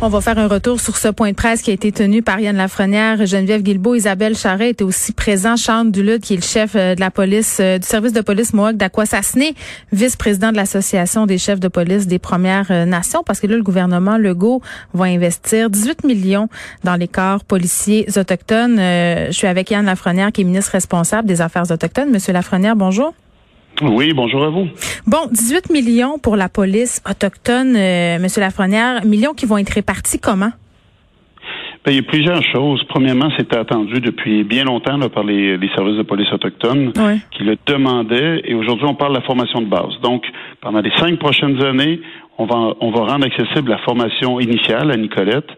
On va faire un retour sur ce point de presse qui a été tenu par Yann Lafrenière, Geneviève Guilbeault, Isabelle Charret était aussi présent, Charles Duluth, qui est le chef euh, de la police, euh, du service de police Mohawk d'Aquasasné, vice-président de l'Association des chefs de police des Premières euh, Nations, parce que là, le gouvernement Legault va investir 18 millions dans les corps policiers autochtones. je suis avec Yann Lafrenière, qui est ministre responsable des Affaires autochtones. Monsieur Lafrenière, bonjour. Oui, bonjour à vous. Bon, 18 millions pour la police autochtone, euh, Monsieur Lafrenière, millions qui vont être répartis comment? Ben, il y a plusieurs choses. Premièrement, c'était attendu depuis bien longtemps par les, services de police autochtones qui le demandaient. Et aujourd'hui, on parle de la formation de base. Donc, pendant les cinq prochaines années, on va, on va rendre accessible la formation initiale à Nicolette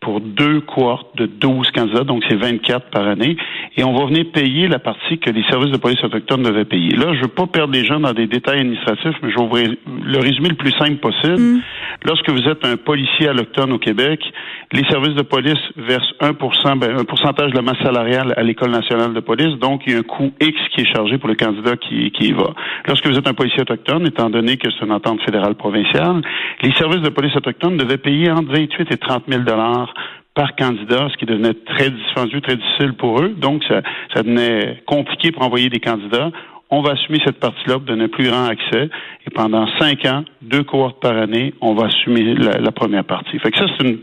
pour deux cohortes de 12 candidats, donc c'est 24 par année, et on va venir payer la partie que les services de police autochtones devaient payer. Là, je veux pas perdre les gens dans des détails administratifs, mais je vais le résumer le plus simple possible. Mm. Lorsque vous êtes un policier alloctone au Québec, les services de police versent 1 ben, un pourcentage de la masse salariale à l'École nationale de police, donc il y a un coût X qui est chargé pour le candidat qui, qui y va. Lorsque vous êtes un policier autochtone, étant donné que c'est une entente fédérale provinciale, les services de police autochtones devaient payer entre 28 et 30 000 dollars par candidat, ce qui devenait très dispendieux, très difficile pour eux. Donc, ça, ça devenait compliqué pour envoyer des candidats. On va assumer cette partie-là pour donner plus grand accès. Et pendant cinq ans, deux cohortes par année, on va assumer la, première partie. Fait que ça, c'est une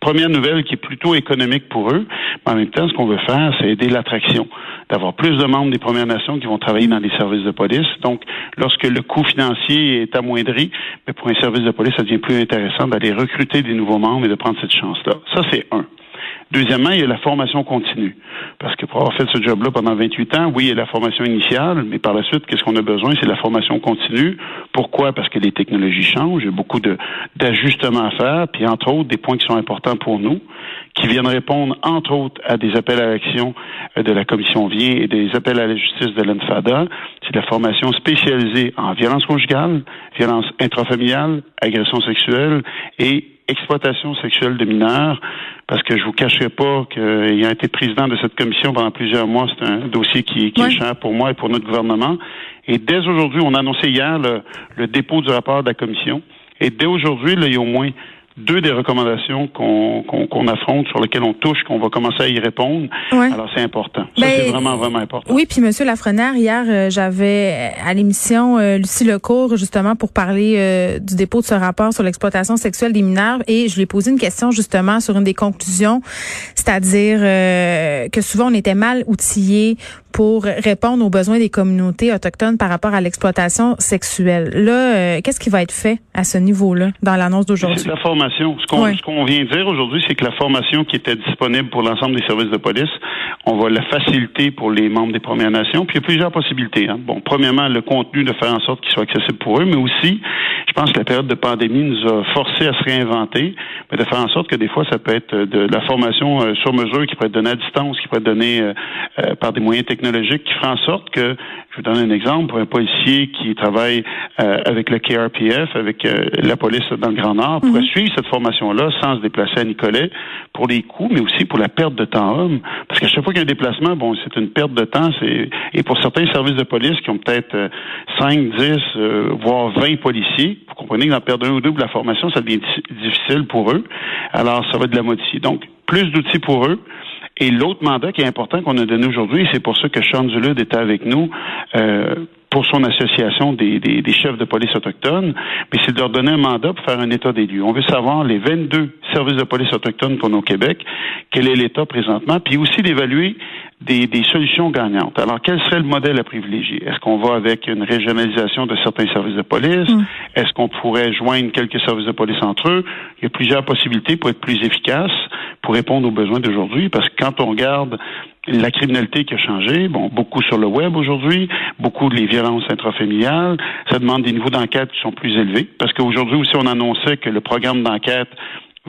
première nouvelle qui est plutôt économique pour eux. Mais en même temps, ce qu'on veut faire, c'est aider l'attraction, d'avoir plus de membres des Premières Nations qui vont travailler dans les services de police. Donc, lorsque le coût financier est amoindri, mais pour un service de police, ça devient plus intéressant d'aller recruter des nouveaux membres et de prendre cette chance-là. Ça, c'est un. Deuxièmement, il y a la formation continue. Parce que pour avoir fait ce job-là pendant 28 ans, oui, il y a la formation initiale, mais par la suite, qu'est-ce qu'on a besoin? C'est la formation continue. Pourquoi? Parce que les technologies changent. Il y a beaucoup d'ajustements à faire, puis entre autres, des points qui sont importants pour nous, qui viennent répondre, entre autres, à des appels à l'action euh, de la Commission Vient et des appels à la justice de l'ENFADA. C'est la formation spécialisée en violence conjugale, violence intrafamiliale, agression sexuelle et exploitation sexuelle de mineurs, parce que je vous cacherai pas qu'ayant été président de cette commission pendant plusieurs mois, c'est un dossier qui, est cher pour moi et pour notre gouvernement. Et dès aujourd'hui, on a annoncé hier le, dépôt du rapport de la commission. Et dès aujourd'hui, il y a au moins deux des recommandations qu'on affronte, sur lesquelles on touche, qu'on va commencer à y répondre. Alors, c'est important. Ça, c'est ben, vraiment, vraiment important. Oui, puis Monsieur Lafrenière, hier, euh, j'avais à l'émission euh, Lucie Lecourt, justement, pour parler euh, du dépôt de ce rapport sur l'exploitation sexuelle des mineurs, et je lui ai posé une question, justement, sur une des conclusions, c'est-à-dire que souvent, on était mal outillés pour répondre aux besoins des communautés autochtones par rapport à l'exploitation sexuelle. Là, qu'est-ce qui va être fait à ce niveau-là dans l'annonce d'aujourd'hui? Ce qu'on vient de dire aujourd'hui, c'est que la formation qui était disponible pour l'ensemble des services de police, on va la faciliter pour les membres des Premières Nations. Puis il y a plusieurs possibilités. Hein. Bon, premièrement, le contenu de faire en sorte qu'il soit accessible pour eux, mais aussi, je pense que la période de pandémie nous a forcé à se réinventer, mais de faire en sorte que des fois, ça peut être de la formation euh, sur mesure qui pourrait être donnée à distance, qui pourrait être donnée euh, euh, par des moyens technologiques, qui fera en sorte que, je vous donne un exemple, pour un policier qui travaille avec le KRPF, avec la police dans le Grand Nord, pourrait mhm. suivre cette formation-là sans se déplacer à Nicolet pour les coûts, mais aussi pour la perte de temps homme. Parce qu'à chaque fois qu'il y a un déplacement, bon, c'est une perte de temps. C'est et pour certains services de police qui ont peut-être 5, euh, 10, euh, voire 20 policiers, vous comprenez que d'en perdre un ou deux pour la formation, ça devient difficile pour eux. Alors, ça va être de la modifier. Donc, plus d'outils pour eux. Et l'autre mandat qui est important qu'on a donné aujourd'hui, c'est pour ça que Sean Zulud était avec nous, euh, pour son association des, des, des, chefs de police autochtones, mais c'est de leur donner un mandat pour faire un état des lieux. On veut savoir les 22 services de police autochtones qu'on a au Québec, quel est l'état présentement, puis aussi d'évaluer des, des, solutions gagnantes. Alors, quel serait le modèle à privilégier? Est-ce qu'on va avec une régionalisation de certains services de police? Mm. Est-ce qu'on pourrait joindre quelques services de police entre eux? Il y a plusieurs possibilités pour être plus efficace, pour répondre aux besoins d'aujourd'hui, parce que quand on regarde la criminalité qui a changé, bon, beaucoup sur le web aujourd'hui, beaucoup de les violences intrafamiliales, ça demande des niveaux d'enquête qui sont plus élevés, parce qu'aujourd'hui aussi on annonçait que le programme d'enquête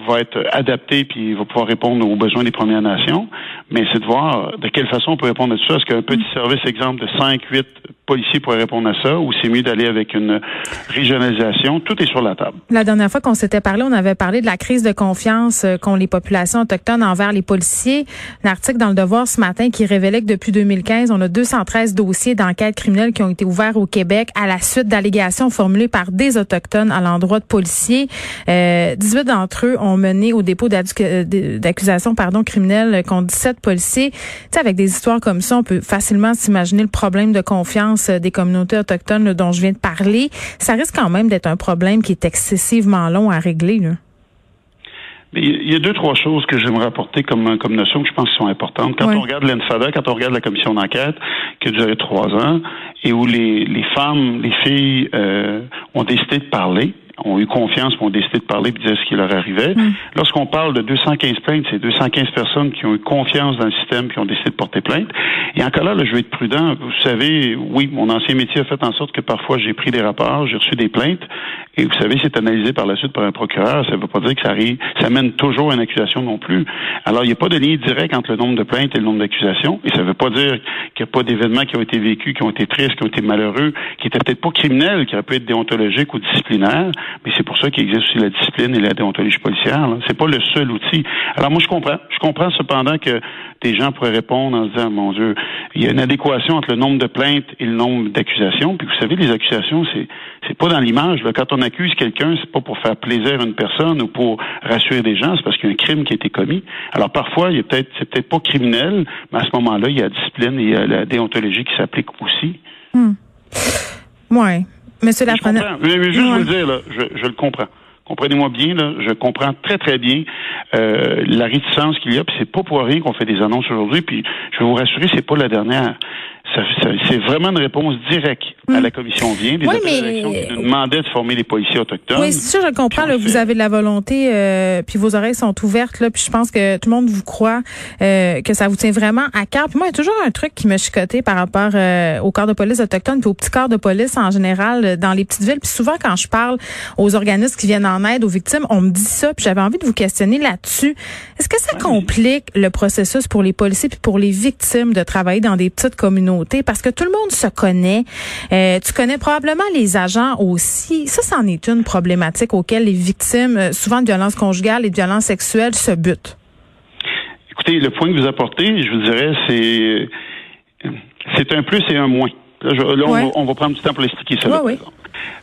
va être adapté puis va pouvoir répondre aux besoins des Premières Nations. Mais c'est de voir de quelle façon on peut répondre à tout ça. Est-ce qu'un petit service, exemple, de 5, 8 policier pourrait répondre à ça ou c'est mieux d'aller avec une régionalisation? Tout est sur la table. La dernière fois qu'on s'était parlé, on avait parlé de la crise de confiance euh, qu'ont les populations autochtones envers les policiers. Un article dans le Devoir ce matin qui révélait que depuis 2015, on a 213 dossiers d'enquête criminelle qui ont été ouverts au Québec à la suite d'allégations formulées par des autochtones à l'endroit de policiers. Euh, 18 d'entre eux ont mené au dépôt euh, d'accusation pardon criminelle contre 17 policiers. Tu sais, avec des histoires comme ça, on peut facilement s'imaginer le problème de confiance euh, des communautés autochtones dont je viens de parler. Ça risque quand même d'être un problème qui est excessivement long à régler. Là. Il y a deux, trois choses que j'aimerais apporter comme, comme notion que je pense qui sont importantes. Quand on regarde l'ENFADA, quand on regarde la commission d'enquête qui a duré trois ans et où les, les femmes, les filles euh, ont décidé de parler, ont eu confiance, ont décidé de parler et de dire ce qui leur arrivait. Mm. Lorsqu'on parle de 215 plaintes, c'est 215 personnes qui ont eu confiance dans le système, qui ont décidé de porter plainte. Et encore là, là, je vais être prudent. Vous savez, oui, mon ancien métier a fait en sorte que parfois j'ai pris des rapports, j'ai reçu des plaintes, et vous savez, c'est analysé par la suite par un procureur. Ça ne veut pas dire que ça arrive, ça mène toujours à une accusation non plus. Alors, il n'y a pas de lien direct entre le nombre de plaintes et le nombre d'accusations, et ça ne veut pas dire qu'il n'y a pas d'événements qui ont été vécus, qui ont été tristes, qui ont été malheureux, qui étaient peut-être pas criminels, qui auraient pu être déontologiques ou disciplinaires, mais c'est pour ça qu'il existe aussi la discipline et la déontologie policière. C'est pas le seul outil. Alors moi, je comprends. Je comprends cependant que des gens pourraient répondre en se disant, mon Dieu, il y a une adéquation entre le nombre de plaintes et le nombre d'accusations. Puis vous savez, les accusations, c'est c'est pas dans l'image. Quand on accuse quelqu'un, c'est pas pour faire plaisir à une personne ou pour rassurer des gens, c'est parce qu'il y a un crime qui a été commis. Alors parfois, il y peut-être c'est peut-être pas criminel, mais à ce moment-là, il y a la discipline et il y a la déontologie qui s'applique aussi. Hmm. Ouais. Monsieur Lafrenière. Je, je juste vous dire, là, je, je le comprends. Comprenez-moi bien, là, je comprends très très bien euh, la réticence qu'il y a. Puis c'est pas pour rien qu'on fait des annonces aujourd'hui. Puis je vais vous rassurer, c'est pas la dernière c'est vraiment une réponse directe à hmm. la commission vient des oui, mais... qui nous demandaient de former les policiers autochtones. Oui, c'est sûr, je comprends. Là, vous avez de la volonté, euh, puis vos oreilles sont ouvertes. Là, puis je pense que tout le monde vous croit euh, que ça vous tient vraiment à cœur. Puis moi, il y a toujours un truc qui me chicoté par rapport euh, au corps de police autochtone puis aux petits corps de police en général euh, dans les petites villes. Puis souvent, quand je parle aux organismes qui viennent en aide aux victimes, on me dit ça. Puis j'avais envie de vous questionner là-dessus. Est-ce que ça complique le processus pour les policiers puis pour les victimes de travailler dans des petites communautés? Parce que tout le monde se connaît. Euh, tu connais probablement les agents aussi. Ça, c'en est une problématique auquel les victimes, euh, souvent de violences conjugales et de violences sexuelles, se butent. Écoutez, le point que vous apportez, je vous dirais, c'est c'est un plus et un moins. Là, on, va, prendre du temps pour l'expliquer ça.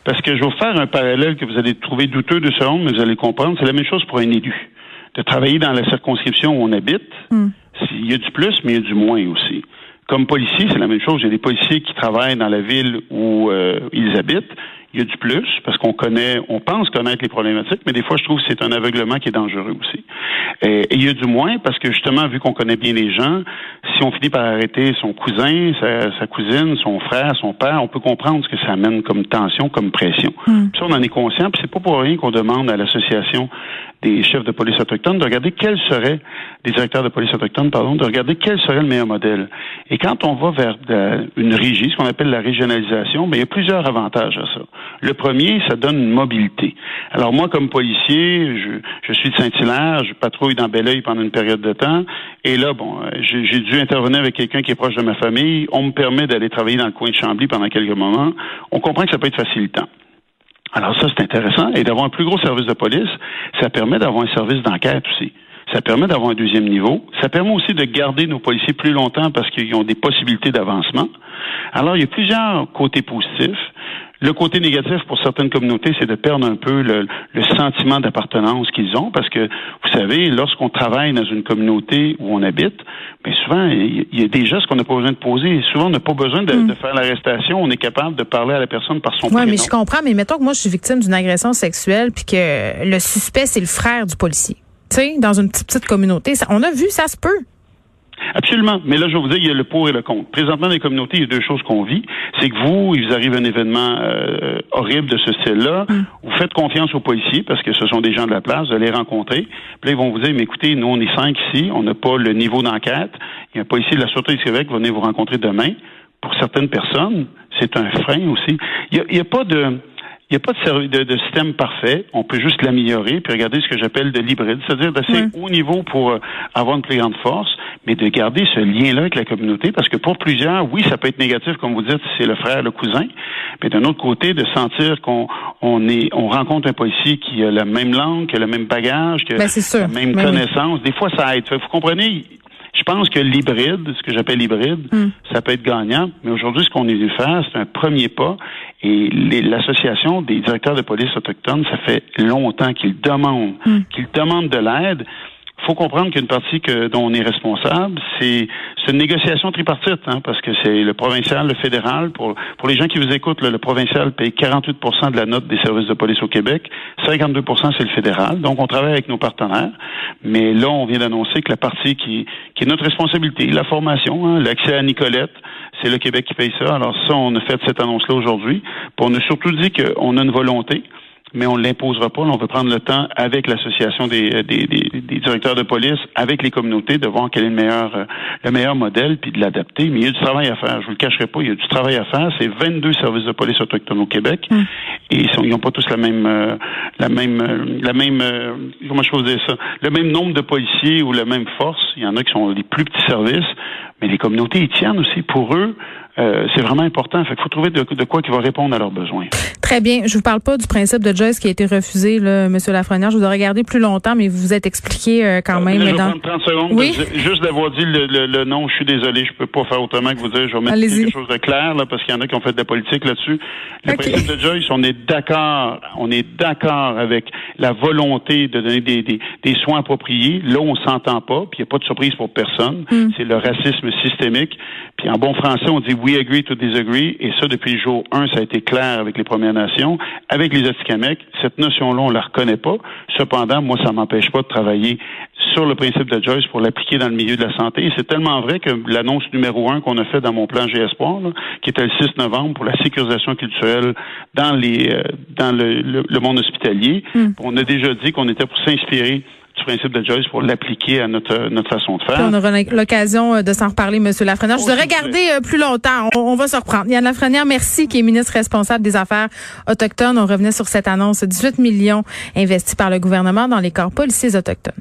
Parce que je vais vous faire un parallèle que vous allez trouver douteux de secondes, mais vous allez comprendre. C'est la même chose pour un élu. De travailler dans la circonscription où on habite, hmm. il y a du plus, mais il y a du moins aussi. Comme policier, c'est la même chose. A des policiers qui travaillent dans la ville où euh, ils habitent. Il y a du plus parce qu'on connaît, on pense connaître les problématiques, mais des fois, je trouve que c'est un aveuglement qui est dangereux aussi. Et, il y a du moins parce que justement, vu qu'on connaît bien les gens, si on finit par arrêter son cousin, sa, cousine, son frère, son père, on peut comprendre ce que ça amène comme tension, comme pression. Hmm. Ça, on en est conscient. Puis c'est pas pour rien qu'on demande à l'association des chefs de police autochtones de regarder quel serait, des directeurs de police autochtones, pardon, de regarder quel serait le meilleur modèle. Et quand on va vers une régie, ce qu'on appelle la régionalisation, bien, il y a plusieurs avantages à ça. Le premier, ça donne une mobilité. Alors moi, comme policier, je, je suis de Saint-Hilaire, je patrouille dans Belleuil pendant une période de temps, et là, bon, j'ai dû intervenir avec quelqu'un qui est proche de ma famille. On me permet d'aller travailler dans le coin de Chambly pendant quelques moments. On comprend que ça peut être facilitant. Alors ça, c'est intéressant. Et d'avoir un plus gros service de police, ça permet d'avoir un service d'enquête aussi. Ça permet d'avoir un deuxième niveau. Ça permet aussi de garder nos policiers plus longtemps parce qu'ils ont des possibilités d'avancement. Alors, il y a plusieurs côtés positifs. Le côté négatif pour certaines communautés, c'est de perdre un peu le, sentiment d'appartenance qu'ils ont, parce que vous savez, lorsqu'on travaille dans une communauté où on habite, mais ben, souvent il y a des gestes qu'on n'a pas besoin de poser. Souvent, on n'a pas besoin de, hmm. faire l'arrestation. On est capable de parler à la personne par son prénom. Oui, mais je comprends. Mais mettons que moi, je suis victime d'une agression sexuelle, puis que le suspect c'est le frère du policier. Tu sais, dans une petite, petite communauté, on a vu, ça se peut. Absolument. Mais là, je vais vous dire, il y a le pour et le contre. Présentement, dans les communautés, il y a deux choses qu'on vit. C'est que vous, il vous arrive un événement euh, horrible de ce style-là. Mm. Vous faites confiance aux policiers parce que ce sont des gens de la place, de les rencontrer. Puis là, ils vont vous dire, mais écoutez, nous, on est cinq ici, on n'a pas le niveau d'enquête. Il y a un policier de la Sûreté du Québec qui va venir vous rencontrer demain. Pour certaines personnes, c'est un frein aussi. Il n'y a, a, pas de il n'y a pas de, de, système parfait. On peut juste l'améliorer puis regarder ce que j'appelle de l'hybride, c'est-à-dire d'assez haut niveau pour euh, avoir une plus grande force, mais de garder ce lien-là avec la communauté parce que pour plusieurs, oui, ça peut être négatif, comme vous dites, si c'est le frère, le cousin, mais d'un autre côté, de sentir qu'on on est, on rencontre un policier qui a la même langue, qui a le même bagage, qui a ben, la même ben connaissance. Des fois, ça aide. Vous comprenez, je pense que l'hybride, ce que j'appelle l'hybride, hmm. ça peut être gagnant, mais aujourd'hui, ce qu'on est venu faire, c'est un premier pas. Et l'Association des directeurs de police autochtones, ça fait longtemps qu'ils demandent, hmm. qu'ils demandent de l'aide faut comprendre qu'une partie que, dont on est responsable, c'est une négociation tripartite, hein, parce que c'est le provincial, le fédéral. Pour, pour les gens qui vous écoutent, le provincial paye 48% de la note des services de police au Québec, 52% c'est le fédéral. Donc, on travaille avec nos partenaires. Mais là, on vient d'annoncer que la partie qui, qui est notre responsabilité, la formation, hein, l'accès à Nicolette, c'est le Québec qui paye ça. Alors ça, on a fait cette annonce-là aujourd'hui. On a surtout dit qu'on a une volonté mais on ne l'imposera pas. On veut prendre le temps avec l'association des, des, des, directeurs de police, avec les communautés, de voir quel est le meilleur, euh, le meilleur modèle, puis de l'adapter. Mais il y a du travail à faire. Je vous le cacherai pas, il y a du travail à faire. C'est 22 services de police autochtones au Québec, mm. et ils n'ont pas tous la même, euh, la même, euh, la même, comment je peux dire ça, le même nombre de policiers ou la même force. Il y en a qui sont les plus petits services, mais les communautés y tiennent aussi. Pour eux, euh, c'est vraiment important. Fait qu'il faut trouver de, quoi qui va répondre à leurs besoins. Très bien. Je vous parle pas du principe de Joyce qui a été refusé, là, Monsieur Lafrenière. Je vous ai regardé plus longtemps, mais vous vous êtes expliqué euh, quand euh, même. je vais prendre 30 secondes. Oui? juste d'avoir dit le, nom, je suis désolé, je peux pas faire autrement que vous dire. Je vais mettre quelque chose de clair, là, parce qu'il y en a qui ont fait de la politique là-dessus. Le principe de Joyce, on est d'accord, on est d'accord avec la volonté de donner des, des, des soins appropriés. Là, on s'entend pas, puis il n'y a pas de surprise pour personne. Hmm. C'est le racisme systémique. Puis en bon français, on dit we agree to disagree, et ça depuis le jour 1, ça a été clair avec les Premières Nations. Avec les Atikamekw, cette notion-là, on la reconnaît pas. Cependant, moi, ça m'empêche pas de travailler sur le principe de Joyce pour l'appliquer dans le milieu de la santé. Et c'est tellement vrai que l'annonce numéro un qu'on a fait dans mon plan G Espoir, qui était le 6 novembre pour la sécurisation culturelle dans les euh, dans le, monde hospitalier, hmm. on a déjà dit qu'on était pour s'inspirer du principe de Joyce pour l'appliquer à notre, notre façon de faire. on aura l'occasion euh, de s'en reparler, M. Lafrenière. Je voudrais garder euh, plus longtemps. On, va se reprendre. Yann Lafrenière, merci, qui est ministre responsable des Affaires autochtones. On revenait sur cette annonce. 18 millions investis par le gouvernement dans les corps policiers autochtones.